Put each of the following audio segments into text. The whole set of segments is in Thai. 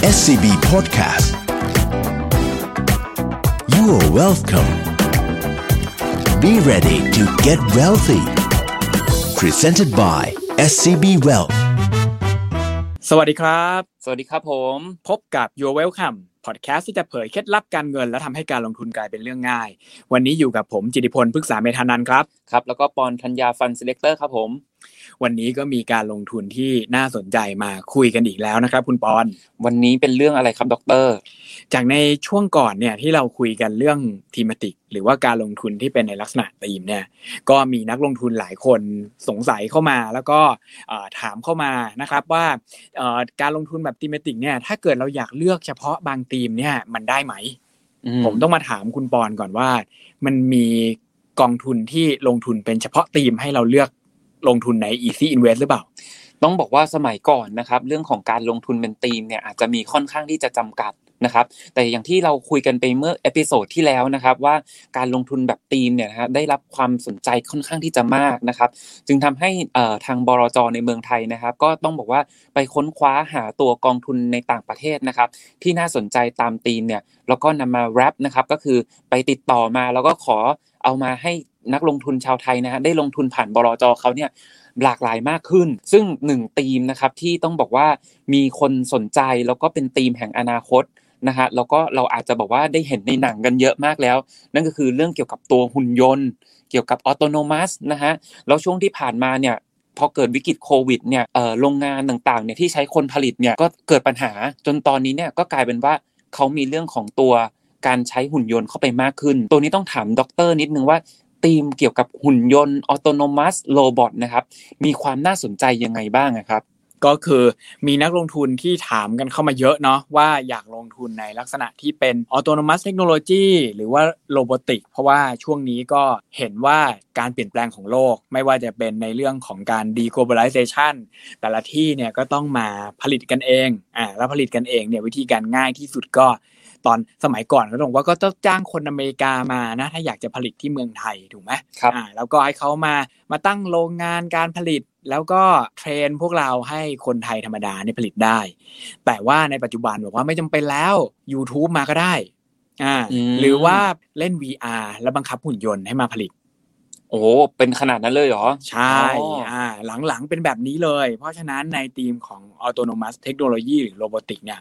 SCB Podcast You are welcome Be ready to get wealthy Presented by SCB Wealth สวัสดีครับ สวัสดีครับผม พบกับ Your Welcome พอดแคสต์ที่จะเผยเคล็ดลับการเงิน และทำให้การลงทุนกลายเป็นเรื่องง่าย วันนี้อยู่กับผมจิติพลพฤกษาเมธานันท์ครับ ครับ แล้วก็ปอนธัญญา Fund Selector ครับผม วันนี้ก็มีการลงทุนที่น่าสนใจมาคุยกันอีกแล้วนะครับ คุณปอน วันนี้เป็นเรื่องอะไรครับดร จากในช่วงก่อนเนี่ยที่เราคุยกันเรื่องทีมติก หรือว่าการลงทุนที่เป็นในลักษณะธีมเนี่ย ก็มีนักลงทุนหลายคนสงสัยเข้ามาแล้วก็เอ่อถามเข้ามานะครับว่าเอ่อการลงทุนแบบทีมติกเนี่ยถ้าเกิดเราอยากเลือกเฉพาะบางธีมเนี่ยมันได้ไหม ผมต้องมาถามคุณปอนก่อนว่า มันมีกองทุนที่ลงทุนเป็นเฉพาะธีมให้เราเลือก ลงทุนใน Easy Invest หรือเปล่า ต้องบอกว่าสมัยก่อนนะครับเรื่องของการลงทุนเป็นธีมเนี่ยอาจจะมีค่อนข้างที่จะจำกัดนะครับแต่อย่างที่เราคุยกันไปเมื่อ episode ที่แล้วนะครับว่าการลงทุนแบบธีมเนี่ยนะฮะได้รับความสนใจค่อนข้างที่จะมากนะครับจึงทำให้ทางบลจในเมืองไทยนะครับ ก็ต้องบอกว่าไปค้นคว้าหาตัวกองทุนในต่างประเทศนะครับที่น่าสนใจตามธีมเนี่ยแล้วก็นำมาแรปนะครับก็คือไปติดต่อมาแล้วก็ขอเอามาให้ นักลงทุนชาวไทยนะฮะได้ลงทุนผ่านบรจเขาเนี่ยหลากหลายมากขึ้น ซึ่งหนึ่งธีมนะครับที่ต้องบอกว่ามีคนสนใจแล้วก็เป็นธีมแห่งอนาคตนะฮะแล้วก็เราอาจจะบอกว่าได้เห็นในหนังกันเยอะมากแล้ว นั่นก็คือเรื่องเกี่ยวกับตัวหุ่นยนต์ เกี่ยวกับออโตโนมัสนะฮะแล้วช่วงที่ผ่านมาเนี่ยพอเกิดวิกฤตโควิดเนี่ยโรงงานต่างๆเนี่ยที่ใช้คนผลิตเนี่ยก็เกิดปัญหาจนตอนนี้เนี่ยก็กลายเป็นว่าเขามีเรื่องของตัวการใช้หุ่นยนต์เข้าไปมากขึ้น ตัวนี้ต้องถามด็อกเตอร์นิดนึงว่า ธีมเกี่ยวกับหุ่นยนต์ autonomous robot นะครับ มีความน่าสนใจยังไงบ้างอะครับก็คือมีนักลงทุนที่ถามกันเข้ามาเยอะเนาะว่าอยากลงทุนในลักษณะที่เป็น autonomous technology หรือว่า robotic เพราะว่าช่วงนี้ก็เห็นว่าการเปลี่ยนแปลงของโลก ไม่ว่าจะเป็นในเรื่องของการ deglobalization แต่ละที่เนี่ยก็ต้องมาผลิตกันเองอ่าแล้วผลิตกันเองเนี่ยวิธีการง่ายที่สุดก็ ตอนสมัยก่อนก็ต้องบอกว่าก็ต้องจ้างคนอเมริกามานะถ้าอยากจะผลิตที่เมืองไทยถูกไหมครับอ่าแล้วก็ให้เขามามาตั้งโรงงานการผลิตแล้วก็เทรนพวกเราให้คนไทยธรรมดาเนี่ยผลิตได้ แต่ว่าในปัจจุบันบอกว่าไม่จำเป็นแล้ว YouTube มาก็ได้อ่าอืมหรือว่าเล่น VR แล้วบังคับหุ่นยนต์ให้มาผลิต โอ้เป็นขนาดนั้นเลยเหรอ ใช่อ๋ออ่อ่าหลังๆเป็นแบบนี้เลย เพราะฉะนั้นในทีมของ autonomous technology หรือ robotic เนี่ย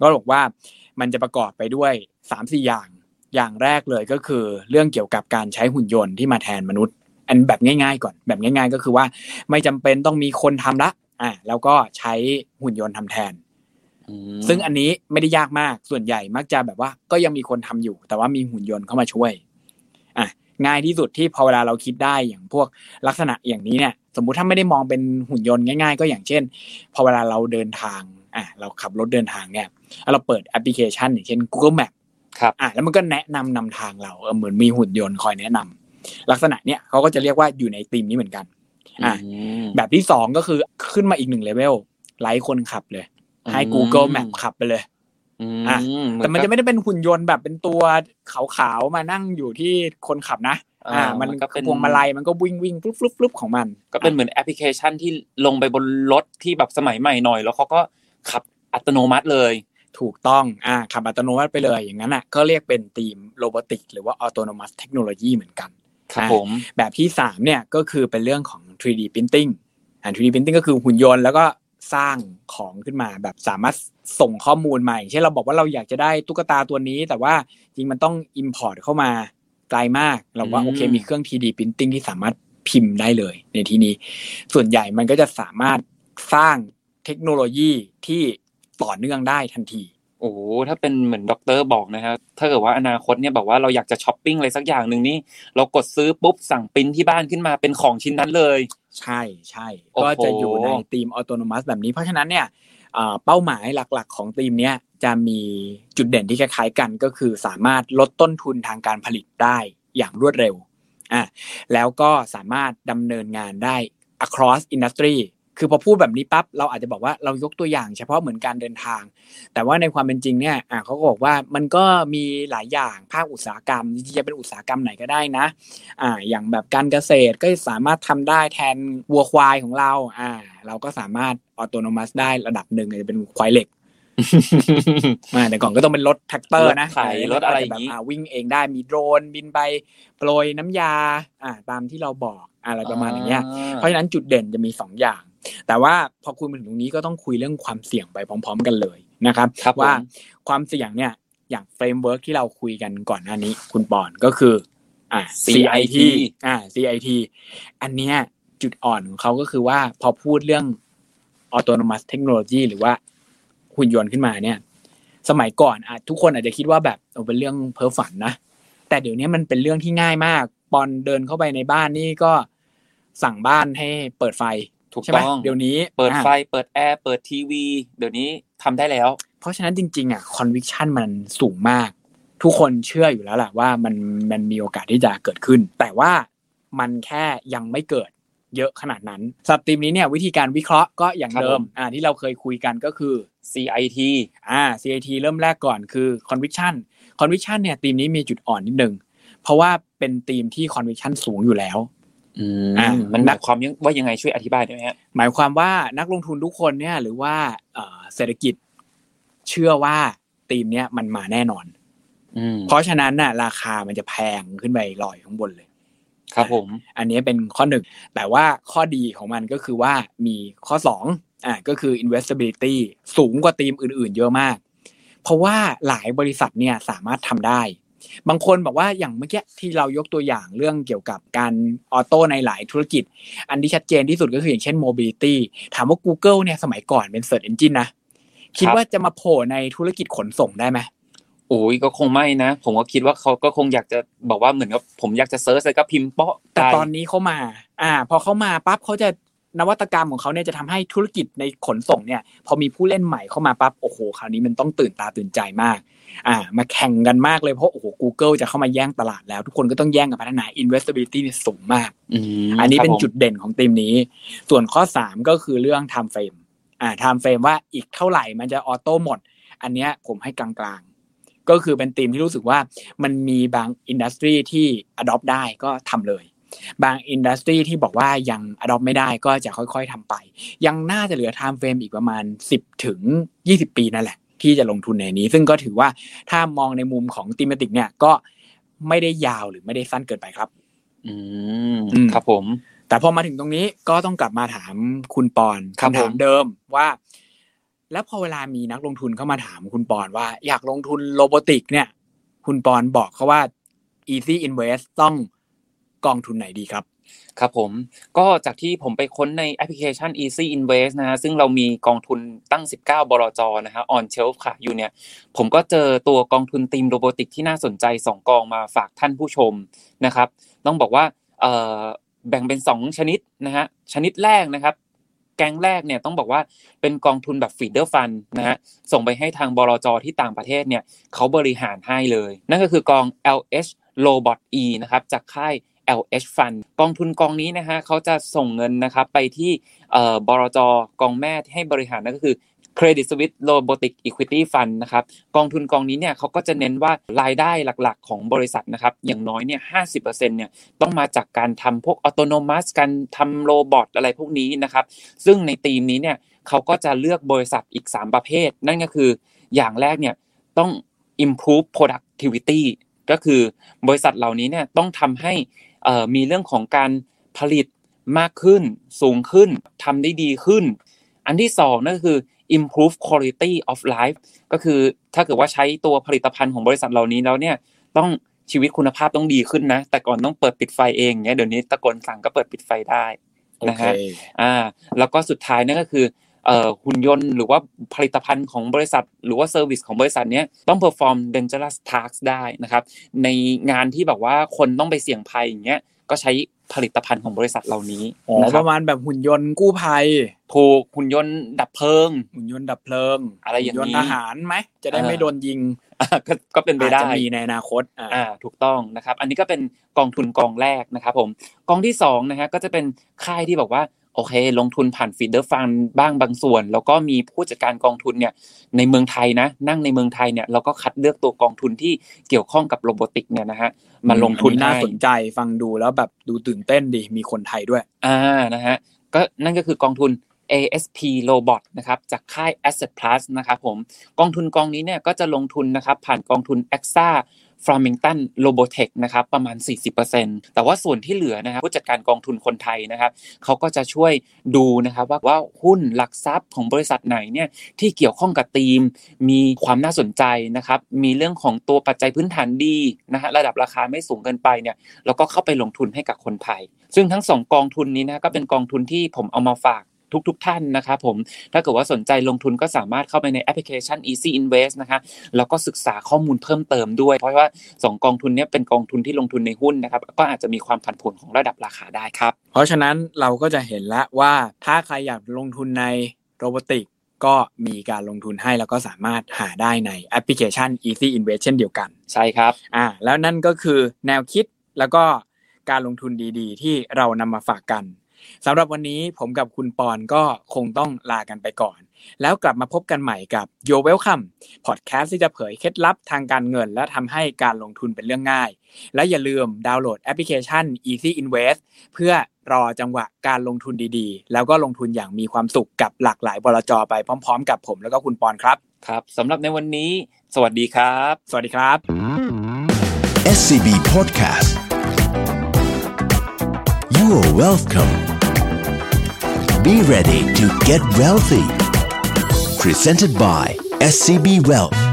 ก็บอกว่า มันจะประกอบไปด้วย3-4อย่าง อย่างแรกเลยก็คือ เรื่องเกี่ยวกับการใช้หุ่นยนต์ที่มาแทนมนุษย์ อันแบบง่ายๆก่อนแบบง่าย ๆ ก็คือว่าไม่จำเป็นต้องมีคนทำละอ่าแล้วก็ใช้หุ่นยนต์ทำแทนอืมซึ่งอันนี้ไม่ได้ยากมากส่วนใหญ่มักจะแบบว่าก็ยังมีคนทำอยู่ แต่ว่ามีหุ่นยนต์เข้ามาช่วยอะง่ายที่สุดที่พอเวลาเราคิดได้อย่างพวกลักษณะอย่างนี้เนี่ย สมมุติถ้าไม่ได้มองเป็นหุ่นยนต์ง่าย ๆ ก็อย่างเช่น พอเวลาเราเดินทาง อะเราขับรถเดินทางเนี่ยแล้วเราเปิดแอปพลิเคชันอย่างเช่น Google Map ครับอะแล้วมันก็แนะนำนำทางเราเออเหมือนมีหุ่นยนต์คอยแนะนำลักษณะเนี้ยเขาก็จะเรียกว่าอยู่ในธีมนี้เหมือนกันอะมแบบที่สองก็คือขึ้นมาอีกหนึ่ง level ไล่คนขับเลย ให้ Google Map ขับไปเลยอือะเหแต่มันกับจะไม่ได้เป็นหุ่นยนต์แบบเป็นตัวขาวๆมานั่งอยู่ที่คนขับนะอ่ามันมันก็เป็นพวงมาลัยมันก็วิ่งวิ่งฟลุ๊บฟลุ๊บฟลุ๊บของมัน ก็เป็นเหมือนแอปพลิเคชันที่ลงไปบนรถที่แบบสมัยใหม่หน่อย แล้วเขาก็ ขับอัตโนมัติเลย ถูกต้องอ่าขับอัตโนมัติไปเลยอย่างนั้นอะก็เรียกเป็นธีม robotic หรือว่า autonomous technology เหมือนกันครับอะผมแบบที่สามเนี่ยก็คือเป็นเรื่องของ 3D printing อ่า 3D printing ก็คือหุ่นยนต์แล้วก็สร้างของขึ้นมาแบบสามารถส่งข้อมูลมาอย่างเช่นเราบอกว่าเราอยากจะได้ตุ๊กตาตัวนี้ แต่ว่าจริงมันต้อง import เข้ามาไกลมากเราว่าโอเคมีเครื่อง 3D printing ที่สามารถพิมพ์ได้เลย ในที่นี้ส่วนใหญ่มันก็จะสามารถสร้าง เทคโนโลยีที่ต่อเนื่องได้ทันทีโอ้โหถ้าเป็นเหมือนด็อกเตอร์บอกนะครับถ้าเกิดว่าอนาคตเนี่ยแบบว่าเราอยากจะช้อปปิ้งอะไรสักอย่างหนึ่งนี่เรากดซื้อปุ๊บสั่งปริ้นที่บ้านขึ้นมาเป็นของชิ้นนั้นเลย ใช่ใช่โอ้โหก็จะอยู่ในทีมออโตโนมัสแบบนี้เพราะฉะนั้นเนี่ยเอ่อเป้าหมายหลักๆ ของทีมเนี้ยจะมีจุดเด่นที่คล้ายๆกันก็คือสามารถลดต้นทุนทางการผลิตได้อย่างรวดเร็วอะแล้วก็สามารถดำเนินงานได้ across industry คือพอพูดแบบนี้ปั๊บเราอาจจะบอกว่าเรายกตัวอย่างเฉพาะเหมือนการเดินทาง แต่ว่าในความเป็นจริงเนี่ยอะเขาก็บอกว่ามันก็มีหลายอย่างภาคอุตสาหกรรมที่จะเป็นอุตสาหกรรมไหนก็ได้นะอ่าอย่างแบบการเกษตรก็สามารถทำได้แทนวัวควายของเราอ่าเราก็สามารถ autonomous ได้ระดับหนึ่งอาจจะเป็นควายเหล็กมาแต่ก่อนก็ต้องเป็นรถแทรกเตอร์นะรถไถรถอะไรอย่างนี้แบบวิ่งเองได้มีโดรนบินไปโปรยน้ำยา อ่า ตามที่เราบอกอะไรประมาณอย่างเงี้ยเพราะฉะนั้นจุดเด่นจะมีสองอย่าง แต่ว่าพอคุยมาถึงตรงนี้ก็ต้องคุยเรื่องความเสี่ยงไปพร้อม ๆ กันเลยนะครับครับผมว่าความเสี่ยงเนี่ยอย่าง framework ที่เราคุยกันก่อนหน้านี้ คุณปอนก็คืออ่า CIT อ่า CIT อันเนี้ยจุดอ่อนของเขาก็คือว่าพอพูดเรื่อง autonomous technology หรือว่าหุ่นยนต์ขึ้นมาเนี่ย สมัยก่อนอาจทุกคนอาจจะคิดว่าแบบเอาเป็นเรื่องเพ้อฝันนะ แต่เดี๋ยวนี้มันเป็นเรื่องที่ง่ายมาก ปอนเดินเข้าไปในบ้านนี่ก็สั่งบ้านให้เปิดไฟ ถูกใช่ไหมต้องเดี๋ยวนี้เปิดไฟอะเปิดแอร์เปิดทีวี เดี๋ยวนี้ทำได้แล้ว เพราะฉะนั้นจริงๆอะ conviction มันสูงมาก ทุกคนเชื่ออยู่แล้วแหละว่ามันมันมีโอกาสที่จะเกิดขึ้น แต่ว่ามันแค่ยังไม่เกิดเยอะขนาดนั้นสำหรับทีมนี้เนี่ยวิธีการวิเคราะห์ก็อย่างครับเดิมผมอ่าที่เราเคยคุยกันก็คือ CIT อ่า CIT เริ่มแรกก่อนคือ conviction conviction เนี่ยทีมนี้มีจุดอ่อนนิดนึงเพราะว่าเป็นทีมที่ conviction สูงอยู่แล้ว อือ่ามมันหมายความยังว่ายังไงช่วยอธิบายได้ไหมฮะหมายความว่านักลงทุนทุกคนเนี่ย หรือว่าเอ่อเศรษฐกิจเชื่อว่าทีมเนี้ยมันมาแน่นอนอืมเพราะฉะนั้นน่ะ ราคามันจะแพงขึ้นไปลอยข้างบนเลย ครับผม อันนี้เป็นข้อหนึ่งแต่ว่าข้อดีของมันก็คือว่ามีข้อสองอ่าก็คือ investability สูงกว่าทีมอื่น ๆ เยอะมาก เพราะว่าหลายบริษัทเนี่ยสามารถทำได้ บางคนบอกว่าอย่างเมื่อกี้ที่เรายกตัวอย่างเรื่องเกี่ยวกับการออโต้ในหลายธุรกิจ อันที่ชัดเจนที่สุดก็คืออย่างเช่น mobility ถามว่า Google เนี่ยสมัยก่อนเป็น search engine นะ คิดครับว่าจะมาโผล่ในธุรกิจขนส่งได้ไหมโอ้ยก็คงไม่นะ ผมก็คิดว่าเขาก็คงอยากจะบอกว่าเหมือนกับผมอยากจะเซิร์ชแล้วก็พิมพ์เปาะแต่ไปตอนนี้เขามา อ่า พอเขามาปั๊บเขาจะ นวัตกรรมของเขาเนี่ยจะทำให้ธุรกิจในขนส่งเนี่ย พอมีผู้เล่นใหม่เข้ามาปั๊บโอ้โหคราวนี้มันต้องตื่นตาตื่นใจมาก อ่า มาแข่งกันมากเลยเพราะโอ้โห Google จะเข้ามาแย่งตลาดแล้ว ทุกคนก็ต้องแย่งกันพัฒนา investability เนี่ยสูงมากมอันนี้เป็นครับผมจุดเด่นของทีมนี้ ส่วนข้อ 3 ก็คือเรื่อง time frame อ่า time frame ว่าอีกเท่าไหร่มันจะออโต้หมด อันเนี้ยผมให้กลางๆ ก็คือเป็นทีมที่รู้สึกว่ามันมีบางอินดัสทรีที่ adopt ได้ก็ทำเลย บาง industry ที่บอกว่ายัง adopt ไม่ได้ก็จะค่อยๆทำไป ยังน่าจะเหลือ time frame อีกประมาณ 10 ถึง 20 ปีนั่นแหละ ที่จะลงทุนในนี้ ซึ่งก็ถือว่าถ้ามองในมุมของ thematic เนี่ยก็ไม่ได้ยาวหรือไม่ได้สั้นเกินไปครับ อืมอืมครับผม แต่พอมาถึงตรงนี้ก็ต้องกลับมาถามคุณปอนครับคำถามผมเดิมว่า แล้วพอเวลามีนักลงทุนเข้ามาถามคุณปอนว่า อยากลงทุน robotic เนี่ย คุณปอนบอกเขาว่า easy invest ต้อง กองทุนไหนดีครับครับผมก็จากที่ผมไปค้นในแอปพลิเคชัน Easy Invest นะฮะซึ่งเรามีกองทุนตั้ง 19 บลจนะฮะ on shelf ค่ะอยู่เนี่ยผมก็เจอตัวกองทุนธีม robotic ที่น่าสนใจ 2 กองมาฝากท่านผู้ชมนะครับต้องบอกว่าแบ่งเป็น 2 ชนิดนะฮะชนิดแรกนะครับ กองแรกเนี่ยต้องบอกว่าเป็นกองทุนแบบ feeder fundนะฮะส่งไปให้ทางบลจที่ต่างประเทศเนี่ยเขาบริหารให้เลย นั่นก็คือกอง LH Robot E นะครับจากค่าย LH Fund กองทุนกองนี้นะฮะเขาจะส่งเงินนะครับไปที่บลจกองแม่ที่ให้บริหารนั่นก็คือ Credit Suisse Robotic Equity Fund นะครับกองทุนกองนี้เนี่ยเขาก็จะเน้นว่ารายได้หลักๆ ของบริษัทนะครับอย่างน้อยเนี่ย50%เนี่ยต้องมาจากการทำพวกอัตโนมัติการทำโรบอทอะไรพวกนี้นะครับซึ่งในทีมนี้เนี่ยเขาก็จะเลือกบริษัทอีก 3 ประเภท นั่นก็คืออย่างแรกเนี่ยต้อง improve productivity ก็คือบริษัทเหล่านี้เนี่ยต้องทำให้ มีเรื่องของการผลิตมากขึ้น สูงขึ้นทำได้ดีขึ้น อันที่สองนั่นก็คือ improve quality of life ก็คือถ้าเกิดว่าใช้ตัวผลิตภัณฑ์ของบริษัทเหล่านี้แล้วเนี่ยต้องชีวิตคุณภาพต้องดีขึ้นนะ แต่ก่อนต้องเปิดปิดไฟเองเนี่ยเดี๋ยวนี้ตะโกนสั่งก็เปิดปิดไฟได้โอนะเคฮะอ่าแล้วก็สุดท้ายนั่นก็คือเอ่อ หุ่นยนต์ หรือว่าผลิตภัณฑ์ของบริษัท หรือว่า service ของบริษัทเนี้ยต้อง perform dangerous tasks ได้นะครับ ในงานที่แบบว่าคนต้องไปเสี่ยงภัยอย่างเงี้ยก็ใช้ผลิตภัณฑ์ของบริษัทเหล่านี้อ๋อนะคปรับระมาณแบบหุ่นยนต์กู้ภัยถูกหุ่นยนต์ดับเพลิง หุ่นยนต์ดับเพลิง อะไรอย่างนี้หุ่นยนต์ทหารไหมจะได้อ่าไม่โดนยิงอะก็ก็เป็นไปอาจได้จะมีในอนาคตอ่าอ่าถูกต้องนะครับ อันนี้ก็เป็นกองทุนกองแรกนะครับผมกองที่สองนะฮะก็จะเป็นค่ายที่บอกว่า โอเค ลงทุนผ่านฟีเดอร์ฟันบ้างบางส่วน แล้วก็มีผู้จัดการกองทุนเนี่ยในเมืองไทยนะ นั่งในเมืองไทยเนี่ยเราก็คัดเลือกตัวกองทุนที่เกี่ยวข้องกับโรบอติกเนี่ยนะฮะมาลงทุนอัน่าให้สนใจฟังดูแล้วแบบดูตื่นเต้นดีมีคนไทยด้วยอ่านะฮะก็นั่นก็คือกองทุน ASP Robot นะครับจากค่าย Asset Plus นะครับผมกองทุนกองนี้เนี่ยก็จะลงทุนนะครับผ่านกองทุน AXA f r o m i n g t o n Robotech นะครับประมาณ 40%แต่ว่าส่วนที่เหลือนะครับผู้จัดการกองทุนคนไทยนะครับเขาก็จะช่วยดูนะครับว่าว่าหุ้นหลักทรัพย์ของบริษัทไหนเนี่ยที่เกี่ยวข้องกับธีม มีความน่าสนใจนะครับมีเรื่องของตัวปัจจัยพื้นฐานดีนะฮะระดับราคาไม่สูงเกินไปเนี่ยแล้วก็เข้าไปลงทุนให้กับคนไทย ซึ่งทั้งสองกองทุนนี้นะก็เป็นกองทุนที่ผมเอามาฝาก ทุกๆทท่านนะครับผมถ้าเกิดว่าสนใจลงทุนก็สามารถเข้าไปในแอปพลิเคชัน Easy Invest นะคะแล้วก็ศึกษาข้อมูลเพิ่มเติมด้วย เพราะว่า 2 กองทุนนี้เป็นกองทุนที่ลงทุนในหุ้นนะครับก็อาจจะมีความผันผวนของระดับราคาได้ครับ เพราะฉะนั้นเราก็จะเห็นแล้วว่าถ้าใครอยากลงทุนในโรบอติกก็มีการลงทุนให้แล้วก็สามารถหาได้ในแอปพลิเคชัน Easy Invest เช่นเดียวกัน ใช่ครับอ่าแล้วนั่นก็คือแนวคิดแล้วก็การลงทุนดีๆ ที่เรานำมาฝากกัน สำหรับวันนี้ผมกับคุณปอนก็คงต้องลากันไปก่อน แล้วกลับมาพบกันใหม่กับ Yo Welcome พอดแคสต์ที่จะเผยเคล็ดลับทางการเงิน และทำให้การลงทุนเป็นเรื่องง่าย และอย่าลืมดาวน์โหลดแอปพลิเคชัน Easy Invest เพื่อรอจังหวะการลงทุนดีๆ แล้วก็ลงทุนอย่างมีความสุขกับหลากหลายบลจไปพร้อม ๆ กับผมแล้วก็คุณปอนครับครับสำหรับในวันนี้ สวัสดีครับ สวัสดีครับ SCB Podcast You are welcome Be ready to get wealthy. Presented by SCB Wealth.